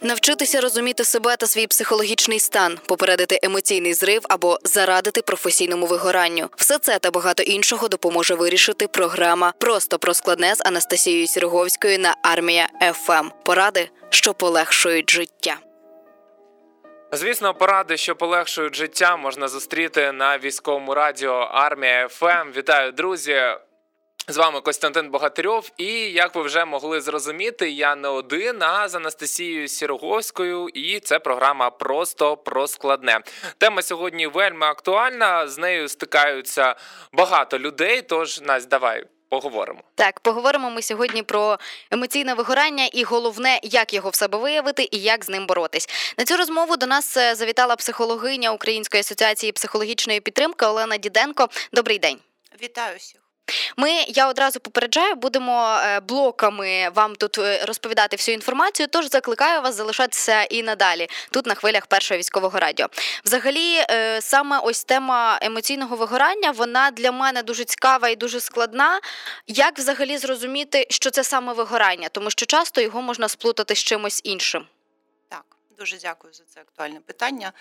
Навчитися розуміти себе та свій психологічний стан, попередити емоційний зрив або зарадити професійному вигоранню. Все це та багато іншого допоможе вирішити програма Просто про складне з Анастасією Сіроговською на Армія FM. Поради, що полегшують життя. Звісно, поради, що полегшують життя, можна зустріти на військовому радіо Армія FM. Вітаю, друзі! З вами Костянтин Богатирьов, і як ви вже могли зрозуміти, я не один, а з Анастасією Сіроговською, і це програма просто про складне. Тема сьогодні вельми актуальна. З нею стикаються багато людей. Тож Настя, давай. Поговоримо так. Поговоримо ми сьогодні про емоційне вигорання, і головне, як його в себе виявити і як з ним боротись. На цю розмову до нас е, завітала психологиня Української асоціації психологічної підтримки Олена Діденко. Добрий день, вітаю всіх. Ми я одразу попереджаю, будемо е, блоками вам тут е, розповідати всю інформацію. Тож закликаю вас залишатися і надалі тут на хвилях першого військового радіо. Взагалі, е, саме ось тема емоційного вигорання, вона для мене дуже цікава і дуже складна. Як взагалі зрозуміти, що це саме вигорання, тому що часто його можна сплутати з чимось іншим? Так, дуже дякую за це актуальне питання.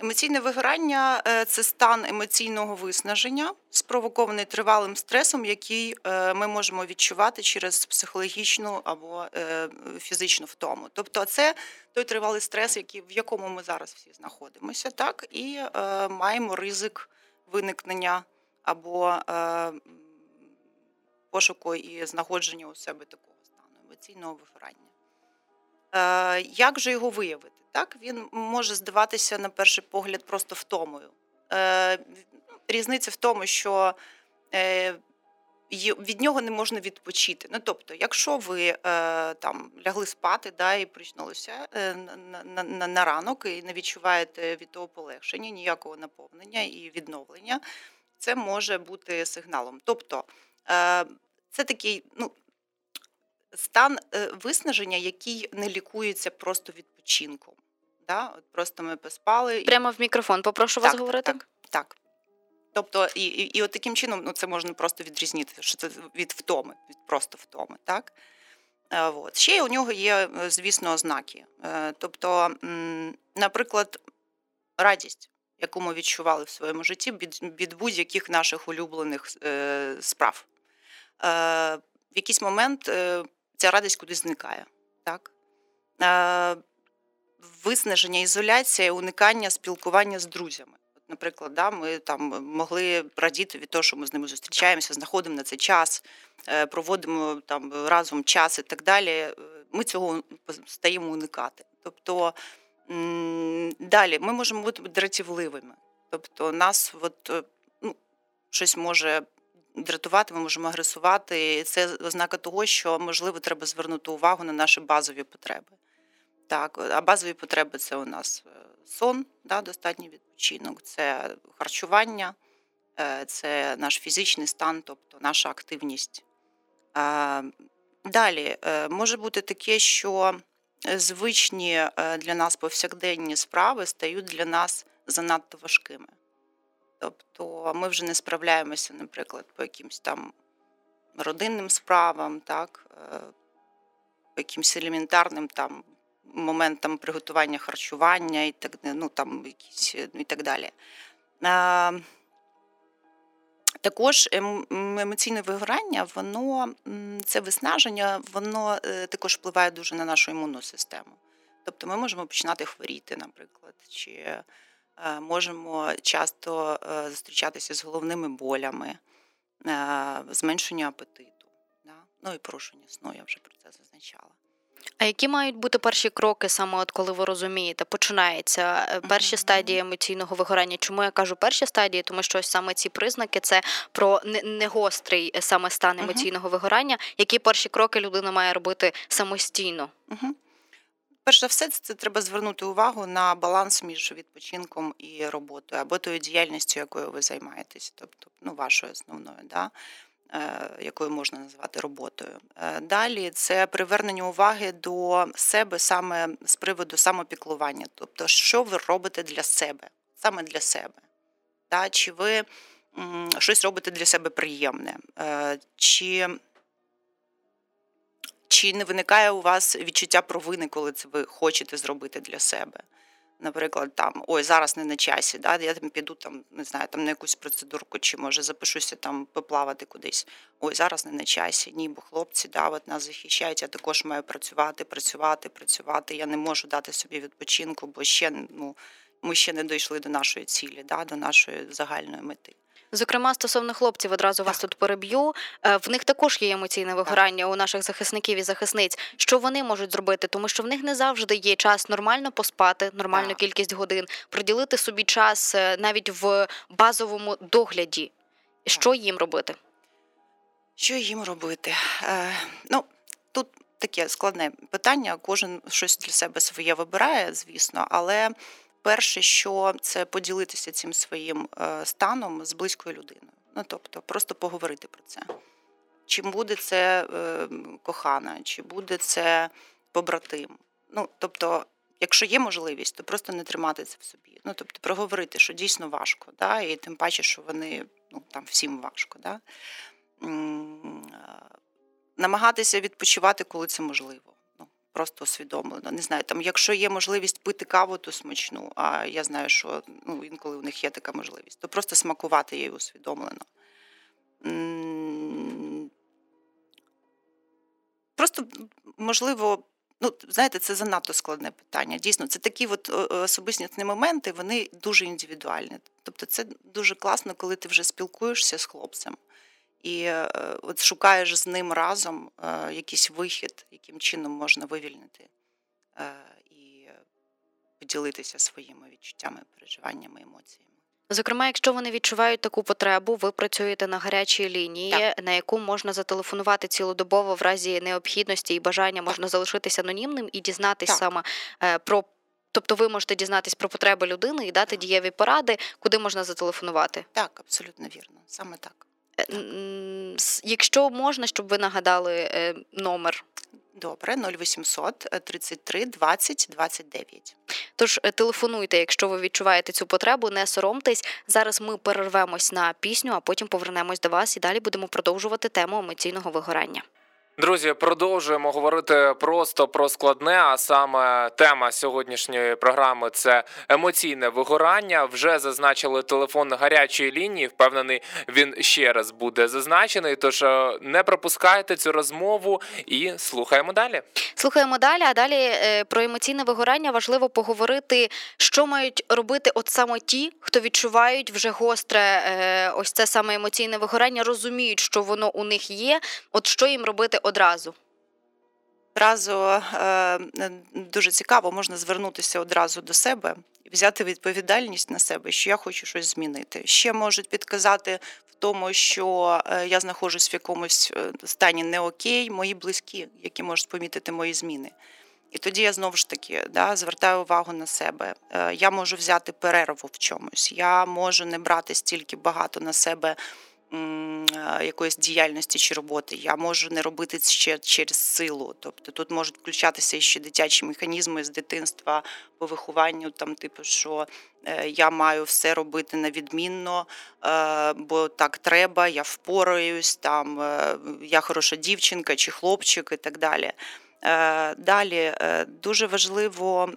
Емоційне вигорання е, це стан емоційного виснаження, спровокований тривалим стресом, який е, ми можемо відчувати через психологічну або е, фізичну втому. Тобто, це той тривалий стрес, в якому ми зараз всі знаходимося, так і маємо ризик виникнення або пошуку і знаходження у себе такого стану емоційного вигорання. Як же його виявити? так він може здаватися на перший погляд просто втомою. Е, Різниця в тому, що е, від нього не можна відпочити. Ну тобто, якщо ви е, там лягли спати да, і причнулися е, на, на, на, на ранок і не відчуваєте від того полегшення, ніякого наповнення і відновлення, це може бути сигналом. Тобто е, це такий ну, стан е, виснаження, який не лікується просто відпочинком. Да? От Просто ми поспали. Прямо в мікрофон попрошу так, вас говорити. Так, так. Тобто, і і, і от таким чином ну, це можна просто відрізнити, що це від втоми, від просто втоми. так? Е, от. Ще у нього є, е, звісно, ознаки. Тобто, наприклад, радість, яку ми відчували в своєму житті від, від будь-яких наших улюблених справ. В якийсь момент ця радість кудись зникає. так? виснаження, ізоляція, уникання спілкування з друзями. Наприклад, да, ми там могли радіти від того, що ми з ними зустрічаємося, знаходимо на це час, е, проводимо там разом час і так далі. Ми цього стаємо уникати. Тобто далі ми можемо бути дратівливими. Тобто, нас от, е, ну, щось може дратувати, ми можемо агресувати. І Це ознака того, що можливо треба звернути увагу на наші базові потреби. Так, а базові потреби це у нас е, сон, да, достатній відпочинок, це харчування, е, це наш фізичний стан, тобто наша активність. Далі е, може бути таке, що звичні для нас повсякденні справи стають для нас занадто важкими. Тобто ми вже не справляємося, наприклад, по якимось там родинним справам, так, по якимось елементарним там моментам приготування харчування і так ну, там якісь і так далі. Також ем, емоційне вигорання, воно це виснаження, воно е, також впливає дуже на нашу імунну систему. Тобто ми можемо починати хворіти, наприклад, чи е, можемо часто е, зустрічатися з головними болями, зменшення апетиту, ну і порушення сну, я вже про це зазначала. А які мають бути перші кроки, саме от коли ви розумієте, починається е, перші стадії емоційного вигорання? Чому я кажу перші стадії? Тому що ось саме ці признаки це про негострий е, саме стан емоційного вигорання. Які перші кроки людина має робити самостійно? Перш за все, це треба звернути увагу на баланс між відпочинком і роботою або тою діяльністю, якою ви займаєтесь, тобто ну, вашою основною. Да? Е, якою можна назвати роботою. Е, далі це привернення уваги до себе саме з приводу самопіклування, тобто, що ви робите для себе, саме для себе. Та, Чи ви щось робите для себе приємне, е, чи Чи не виникає у вас відчуття провини, коли це ви хочете зробити для себе? Наприклад, там ой, зараз не на часі, да, я там піду там, не знаю, там на якусь процедурку, чи може запишуся там поплавати кудись. Ой, зараз не на часі. Ні, бо хлопці да, от нас захищають. Я також маю працювати, працювати, працювати. Я не можу дати собі відпочинку, бо ще ну ми ще не дійшли до нашої цілі, да, до нашої загальної мети. Зокрема, стосовно хлопців, одразу вас тут переб'ю. Е, в них також є емоційне вигорання у наших захисників і захисниць. Що вони можуть зробити? Тому що в них не завжди є час нормально поспати, нормальну кількість годин, приділити собі час е, навіть в базовому догляді. Що їм робити? Що їм робити? Е, Ну тут таке складне питання. Кожен щось для себе своє вибирає, звісно, але перше, що це поділитися цим своїм е, станом з близькою людиною. Ну тобто, просто поговорити про це. Чи буде це е, кохана, чи буде це побратим. Ну, тобто, якщо є можливість, то просто не тримати це в собі. Ну, тобто, проговорити, що дійсно важко, да? і тим паче, що вони ну, там всім важко. Да? Намагатися відпочивати, коли це можливо просто усвідомлено. Не знаю, там, якщо є можливість пити каву, то смачну. А я знаю, що ну, інколи у них є така можливість, то просто смакувати її усвідомлено. Просто можливо. Ну, знаєте, це занадто складне питання. Дійсно, це такі от особистісні моменти, вони дуже індивідуальні. Тобто, це дуже класно, коли ти вже спілкуєшся з хлопцем і е, от шукаєш з ним разом е, якийсь вихід, яким чином можна вивільнити е, і поділитися своїми відчуттями, переживаннями, емоціями. Зокрема, якщо вони відчувають таку потребу, ви працюєте на гарячій лінії, так. на яку можна зателефонувати цілодобово в разі необхідності і бажання можна так. залишитися анонімним і дізнатися саме про. Тобто ви можете дізнатись про потреби людини і дати дієві поради, куди можна зателефонувати. Так, абсолютно вірно, саме так. Е, якщо можна, щоб ви нагадали е, номер. Добре, 0800 33 20 29. Тож е, телефонуйте, якщо ви відчуваєте цю потребу, не соромтесь. Зараз ми перервемось на пісню, а потім повернемось до вас і далі будемо продовжувати тему емоційного вигорання. Друзі, продовжуємо говорити просто про складне. А саме тема сьогоднішньої програми це емоційне вигорання. Вже зазначили телефон гарячої лінії. Впевнений, він ще раз буде зазначений. Тож е, не пропускайте цю розмову і слухаємо далі. Слухаємо далі. А далі е, про емоційне вигорання важливо поговорити, що мають робити от саме ті, хто відчувають вже гостре, е, ось це саме емоційне вигорання, розуміють, що воно у них є. От що їм робити одразу? Одразу е, дуже цікаво, можна звернутися одразу до себе і взяти відповідальність на себе, що я хочу щось змінити. Ще можуть підказати в тому, що е, я знаходжусь в якомусь е, стані не окей, мої близькі, які можуть помітити мої зміни. І тоді я знову ж таки да, звертаю увагу на себе. Я можу взяти перерву в чомусь, я можу не брати стільки багато на себе якоїсь діяльності чи роботи. Я можу не робити це ще через силу. Тобто тут можуть включатися ще дитячі механізми з дитинства по вихованню, там, типу, що е, я маю все робити на відмінно, е, бо так треба, я впораюсь, там е, я хороша дівчинка чи хлопчик і так далі. Далі дуже важливо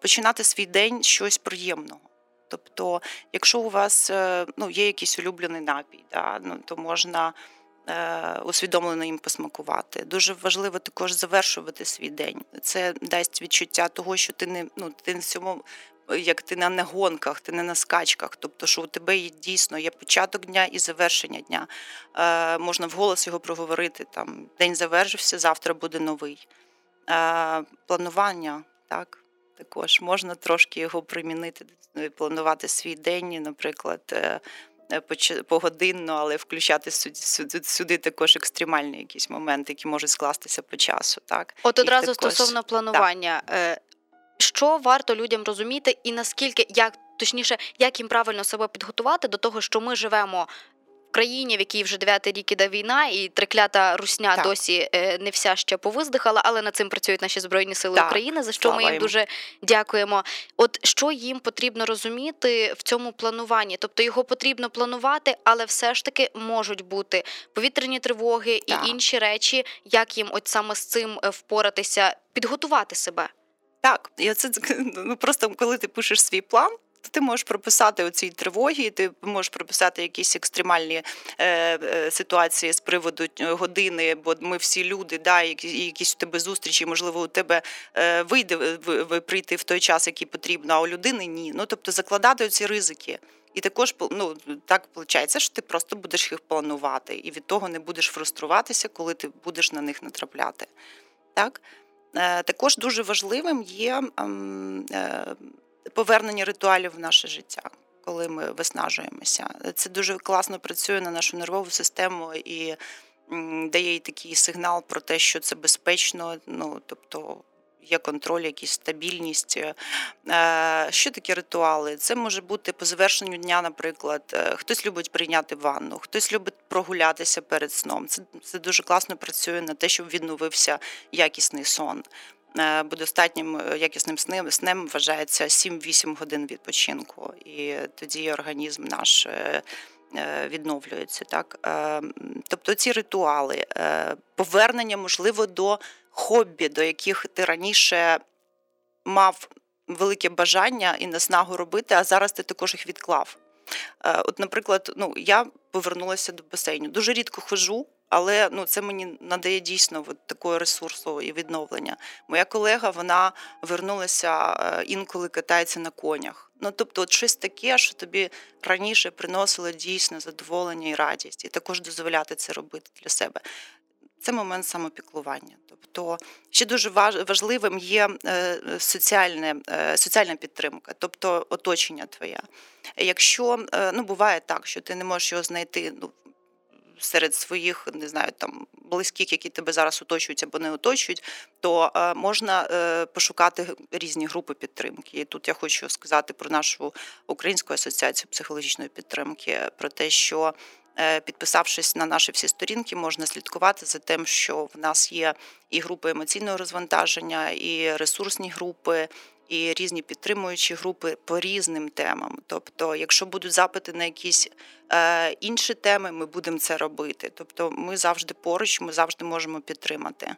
починати свій день щось приємного. Тобто, якщо у вас е, ну, є якийсь улюблений напій, да, ну, то можна е, усвідомлено їм посмакувати. Дуже важливо також завершувати свій день. Це дасть відчуття того, що ти не ну, ти на цьому. Як ти не на гонках, ти не на скачках, тобто, що у тебе є дійсно є початок дня і завершення дня. Е, Можна вголос його проговорити. Там День завершився, завтра буде новий. Е, Планування, так, також можна трошки його примінити, планувати свій день, наприклад, е, е, погодинно, але включати сюди, сюди також екстремальні якісь моменти, які можуть скластися по часу. Так, от одразу також... стосовно планування. Так. Що варто людям розуміти, і наскільки як точніше, як їм правильно себе підготувати до того, що ми живемо країні, в якій вже дев'ятий рік іде війна, і триклята русня так. досі е, не вся ще повиздихала, але над цим працюють наші збройні сили так. України. За що ми їм дуже дякуємо. От що їм потрібно розуміти в цьому плануванні? Тобто його потрібно планувати, але все ж таки можуть бути повітряні тривоги так. і інші речі, як їм от саме з цим е, впоратися, підготувати себе. Так, і це ну просто коли ти пишеш свій план. Ти можеш прописати оці тривоги, ти можеш прописати якісь екстремальні е, е, ситуації з приводу години, бо ми всі люди, да, і якісь у тебе зустрічі, можливо, у тебе е, вийде в, в, прийти в той час, який потрібно, а у людини ні. Ну тобто закладати ці ризики. І також ну, так виходить, що ти просто будеш їх планувати, і від того не будеш фруструватися, коли ти будеш на них натрапляти. Так? Е, також дуже важливим є ем, е, повернення ритуалів в наше життя, коли ми виснажуємося. Це дуже класно працює на нашу нервову систему і дає їй такий сигнал про те, що це безпечно. Ну тобто є контроль, якісь стабільність. Е, що таке ритуали? Це може бути по завершенню дня, наприклад, е, хтось любить прийняти ванну, хтось любить прогулятися перед сном. Це це дуже класно працює на те, щоб відновився якісний сон. Е, бо достатнім якісним снем, снем вважається 7-8 годин відпочинку, і тоді організм наш відновлюється. Так? Тобто ці ритуали, повернення, можливо, до хобі, до яких ти раніше мав велике бажання і наснагу робити, а зараз ти також їх відклав. Е, от, наприклад, ну я повернулася до басейну. Дуже рідко хожу, але ну це мені надає дійсно от такого ресурсу і відновлення. Моя колега вона вернулася е, інколи катається на конях. Ну тобто, от щось таке, що тобі раніше приносило дійсно задоволення і радість, і також дозволяти це робити для себе це момент самопіклування. Тобто ще дуже важливим є е, соціальне, е, соціальна підтримка, тобто оточення твоє. Якщо ну буває так, що ти не можеш його знайти ну, серед своїх, не знаю, там близьких, які тебе зараз оточують або не оточують, то можна пошукати різні групи підтримки. І тут я хочу сказати про нашу українську асоціацію психологічної підтримки, про те, що Е, підписавшись на наші всі сторінки, можна слідкувати за тим, що в нас є і групи емоційного розвантаження, і ресурсні групи. І різні підтримуючі групи по різним темам. Тобто, якщо будуть запити на якісь е, інші теми, ми будемо це робити. Тобто, ми завжди поруч, ми завжди можемо підтримати.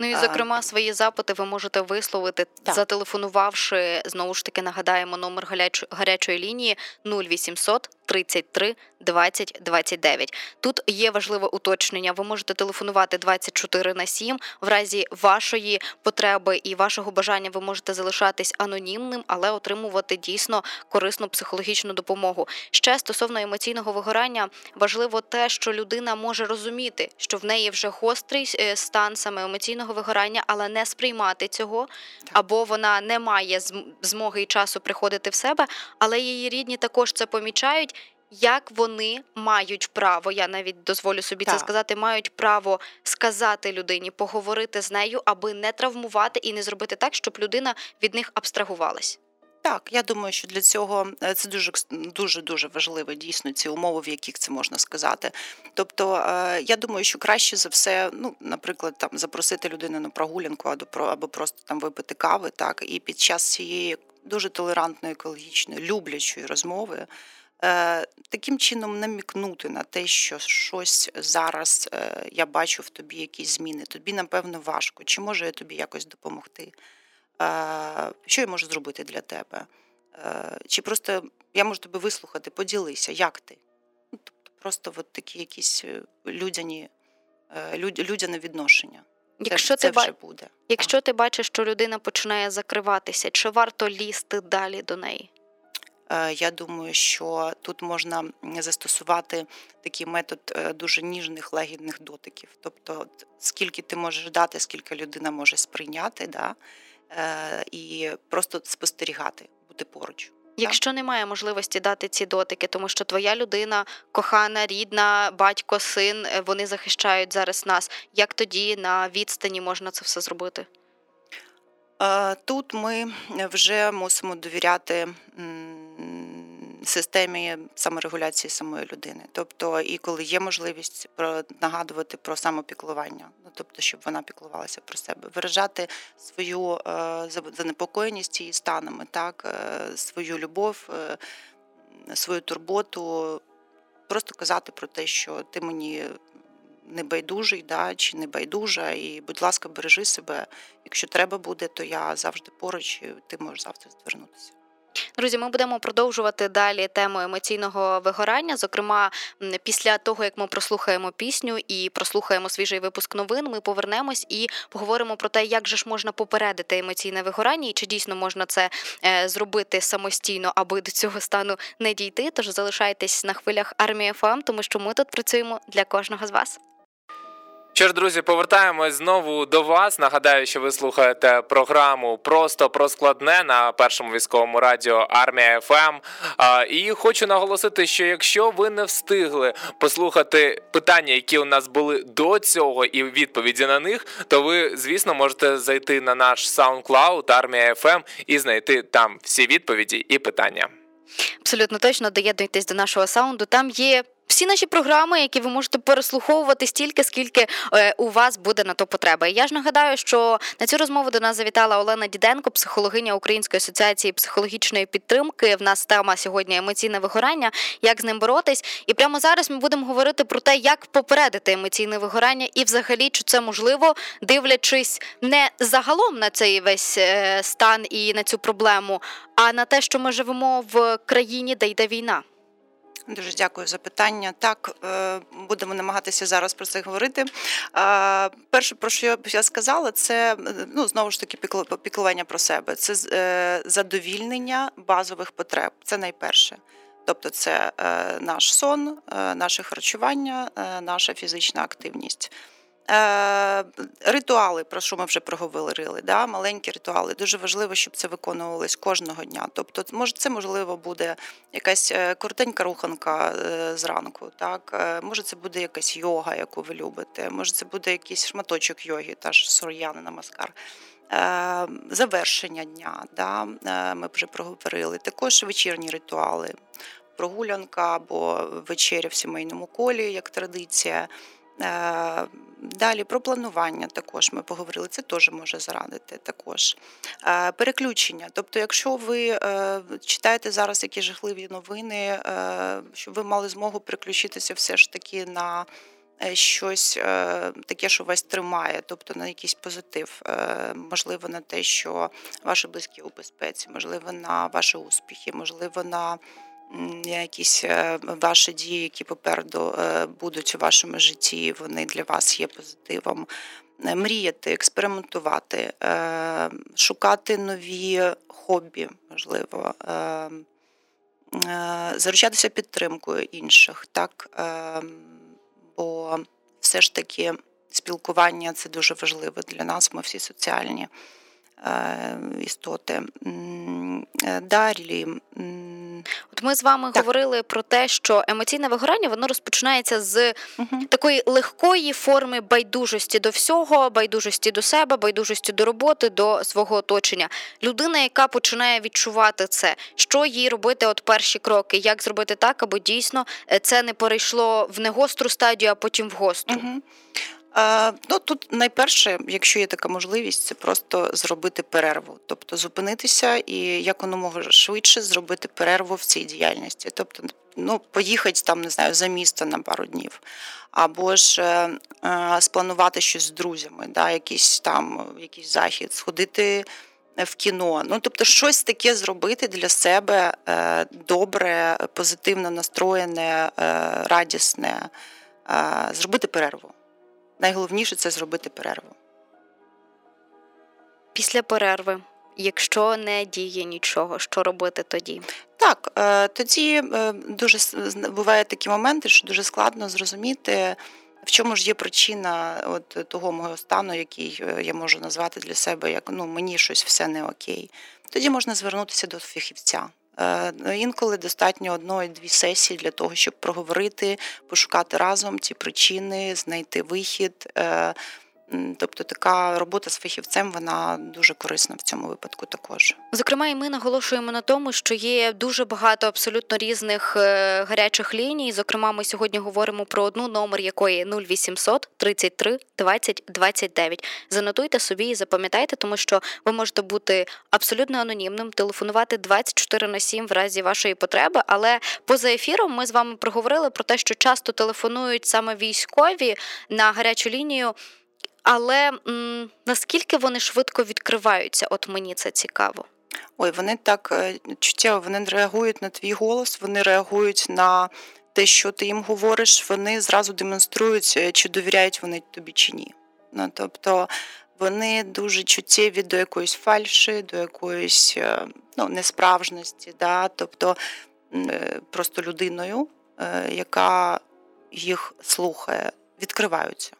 Ну і зокрема свої запити ви можете висловити, так. зателефонувавши знову ж таки. Нагадаємо номер гарячої лінії 0800 33 20 29. Тут є важливе уточнення. Ви можете телефонувати 24 на 7. В разі вашої потреби і вашого бажання ви можете залишатись анонімним, але отримувати дійсно корисну психологічну допомогу. Ще стосовно емоційного вигорання важливо те, що людина може розуміти, що в неї вже гострий е, стан саме емоційного вигорання, але не сприймати цього, або вона не має змоги і часу приходити в себе, але її рідні також це помічають як вони мають право, я навіть дозволю собі так. це сказати, мають право сказати людині, поговорити з нею, аби не травмувати і не зробити так, щоб людина від них абстрагувалась. Так, я думаю, що для цього е, це дуже дуже дуже важливо, дійсно ці умови, в яких це можна сказати. Тобто, е, я думаю, що краще за все, ну, наприклад, там запросити людину на прогулянку або просто там випити кави, так і під час цієї дуже толерантної, екологічної, люблячої розмови. Е, таким чином намікнути на те, що щось зараз е, я бачу в тобі якісь зміни. Тобі, напевно, важко. Чи можу я тобі якось допомогти? Е, що я можу зробити для тебе? Чи просто я можу тебе вислухати, поділися, як ти? Ну, тобто Просто от такі якісь людяні, людяне відношення. Якщо це, ти вже буде. Якщо ти бачиш, що людина починає закриватися, чи варто лізти далі до неї? Е, я думаю, що тут можна застосувати такий метод е, дуже ніжних лагідних дотиків. Тобто, скільки ти можеш дати, скільки людина може сприйняти, да? Е, і просто спостерігати, бути поруч. Якщо немає можливості дати ці дотики, тому що твоя людина, кохана, рідна, батько, син, вони захищають зараз нас. Як тоді на відстані можна це все зробити? Тут ми вже мусимо довіряти системі саморегуляції самої людини. Тобто, і коли є можливість про нагадувати про самопіклування, ну тобто, щоб вона піклувалася про себе, виражати свою е, занепокоєність її станами, так, е, свою любов, е, свою турботу, просто казати про те, що ти мені. Не байдужий, да, чи не байдужа, і, будь ласка, бережи себе. Якщо треба буде, то я завжди поруч, і ти можеш завтра звернутися. Друзі, ми будемо продовжувати далі тему емоційного вигорання. Зокрема, після того як ми прослухаємо пісню і прослухаємо свіжий випуск новин, ми повернемось і поговоримо про те, як же ж можна попередити емоційне вигорання, і чи дійсно можна це е, зробити самостійно, аби до цього стану не дійти. Тож залишайтесь на хвилях Армії FM, тому що ми тут працюємо для кожного з вас. Що ж, друзі, повертаємось знову до вас. Нагадаю, що ви слухаєте програму просто про складне на першому військовому радіо Армія FM. І хочу наголосити, що якщо ви не встигли послухати питання, які у нас були до цього, і відповіді на них, то ви, звісно, можете зайти на наш SoundCloud Армія FM і знайти там всі відповіді і питання. Абсолютно точно доєднуйтесь до нашого саунду. Там є всі наші програми, які ви можете переслуховувати стільки, скільки е, у вас буде на то потреба. Я ж нагадаю, що на цю розмову до нас завітала Олена Діденко, психологиня Української асоціації психологічної підтримки. В нас тема сьогодні емоційне вигорання, як з ним боротись. І прямо зараз ми будемо говорити про те, як попередити емоційне вигорання, і взагалі чи це можливо, дивлячись не загалом на цей весь е, стан і на цю проблему, а на те, що ми живемо в країні, де йде війна. Дуже дякую за питання. Так, е, будемо намагатися зараз про це говорити. Перше, про що я сказала, це ну знову ж таки піклування про себе. Це е, задовільнення базових потреб. Це найперше. Тобто, це е, наш сон, наше харчування, наша фізична активність. Е, ритуали, про що ми вже проговорили, да? маленькі ритуали. Дуже важливо, щоб це виконувалось кожного дня. Тобто, може, це можливо буде якась е, коротенька руханка е, зранку. Так? Може, це буде якась йога, яку ви любите, може, це буде якийсь шматочок йоги, та ж сур'яна намаскар. Завершення дня, да? ми вже проговорили. Також вечірні ритуали, прогулянка або вечеря в сімейному колі, як традиція. Е, далі про планування також ми поговорили, це теж може зарадити також. Е, переключення. Тобто, якщо ви е, читаєте зараз які жахливі новини, щоб ви мали змогу переключитися все ж таки на щось таке, що вас тримає, тобто на якийсь позитив, можливо, на те, що ваші близькі у безпеці, можливо, на ваші успіхи, можливо, на якісь е, ваші дії, які попереду е, будуть у вашому житті, вони для вас є позитивом. Е, мріяти, експериментувати, шукати нові хобі, можливо, заручатися підтримкою інших, так? бо все ж таки спілкування це дуже важливо для нас, ми всі соціальні істоти. Далі От ми з вами так. говорили про те, що емоційне вигорання воно розпочинається з угу. такої легкої форми байдужості до всього, байдужості до себе, байдужості до роботи, до свого оточення. Людина, яка починає відчувати це, що їй робити, от перші кроки, як зробити так, аби дійсно е, це не перейшло в негостру стадію, а потім в гостру. Угу. Ну тут найперше, якщо є така можливість, це просто зробити перерву, тобто зупинитися і якомога швидше зробити перерву в цій діяльності. Тобто, ну поїхати там, не знаю, за місто на пару днів, або ж е, е, спланувати щось з друзями, да, якийсь там якийсь захід, сходити. В кіно, ну тобто, щось таке зробити для себе е, добре, позитивно настроєне, радісне, зробити перерву найголовніше це зробити перерву. Після перерви, якщо не діє нічого, що робити тоді? Так, е, тоді е, дуже бувають такі моменти, що дуже складно зрозуміти. В чому ж є причина от того мого стану, який е, я можу назвати для себе як ну мені щось все не окей. Тоді можна звернутися до фахівця. Е, інколи достатньо одної-дві сесії для того, щоб проговорити, пошукати разом ці причини, знайти вихід. Тобто така робота з фахівцем вона дуже корисна в цьому випадку. Також зокрема, і ми наголошуємо на тому, що є дуже багато абсолютно різних е, гарячих ліній. Зокрема, ми сьогодні говоримо про одну номер якої 0800 33 20 29. Занотуйте собі і запам'ятайте, тому що ви можете бути абсолютно анонімним, телефонувати 24 на 7 в разі вашої потреби. Але поза ефіром ми з вами проговорили про те, що часто телефонують саме військові на гарячу лінію. Але м, наскільки вони швидко відкриваються? От мені це цікаво. Ой, вони так е, чуттєво, вони реагують на твій голос, вони реагують на те, що ти їм говориш, вони зразу демонструють, е, чи довіряють вони тобі чи ні. Ну, Тобто вони дуже чуттєві до якоїсь фальші, до якоїсь е, ну, несправжності, да? тобто просто людиною, яка їх слухає, відкриваються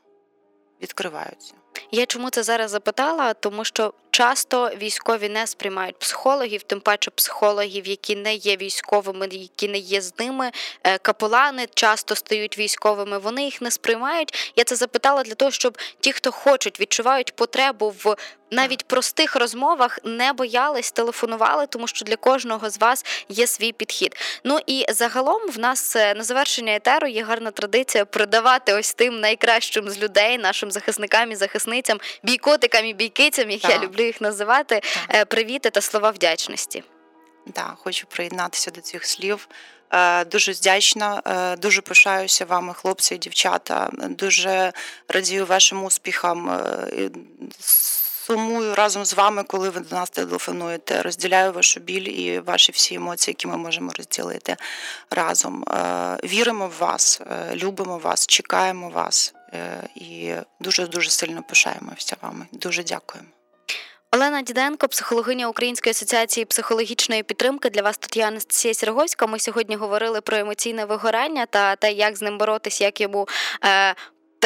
відкриваються. Я чому це зараз запитала? Тому що часто військові не сприймають психологів, тим паче психологів, які не є військовими, які не є з ними. Е, капелани часто стають військовими. Вони їх не сприймають. Я це запитала для того, щоб ті, хто хочуть, відчувають потребу в навіть простих розмовах, не боялись, телефонували, тому що для кожного з вас є свій підхід. Ну і загалом в нас е, на завершення етеру є гарна традиція продавати ось тим найкращим з людей, нашим захисникам і захисницям, бійкотикам і бійкицям, як так. я люблю їх називати, так. привіти та слова вдячності. Да, хочу приєднатися до цих слів. Е, дуже вдячна, е, дуже пишаюся вами, хлопці і дівчата. Дуже радію вашим успіхам. Е, сумую разом з вами, коли ви до нас телефонуєте. Розділяю вашу біль і ваші всі емоції, які ми можемо розділити разом. Віримо в вас, любимо вас, чекаємо вас і дуже дуже сильно пишаємося вами. Дуже дякуємо. Олена Діденко, психологиня Української асоціації психологічної підтримки для вас тут я Анастасія Сірговська. Ми сьогодні говорили про емоційне вигорання та те, як з ним боротись, як йому е,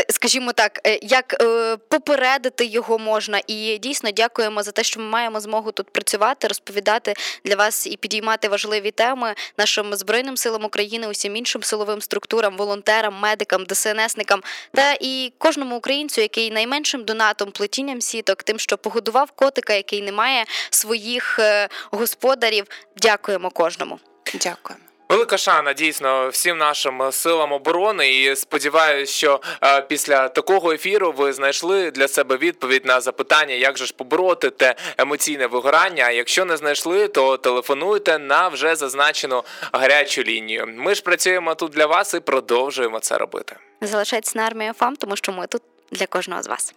скажімо так, е, як е, попередити його можна. І дійсно дякуємо за те, що ми маємо змогу тут працювати, розповідати для вас і підіймати важливі теми нашим збройним силам України, усім іншим силовим структурам, волонтерам, медикам, ДСНСникам та і кожному українцю, який найменшим донатом, плетінням сіток, тим, що погодував котика, який не має своїх е, господарів. Дякуємо кожному. Дякуємо. Велика шана дійсно всім нашим силам оборони. І сподіваюся, що е, після такого ефіру ви знайшли для себе відповідь на запитання, як же ж побороти те емоційне вигорання. Якщо не знайшли, то телефонуйте на вже зазначену гарячу лінію. Ми ж працюємо тут для вас і продовжуємо це робити. Залишайтесь на армію ФАМ, тому що ми тут для кожного з вас.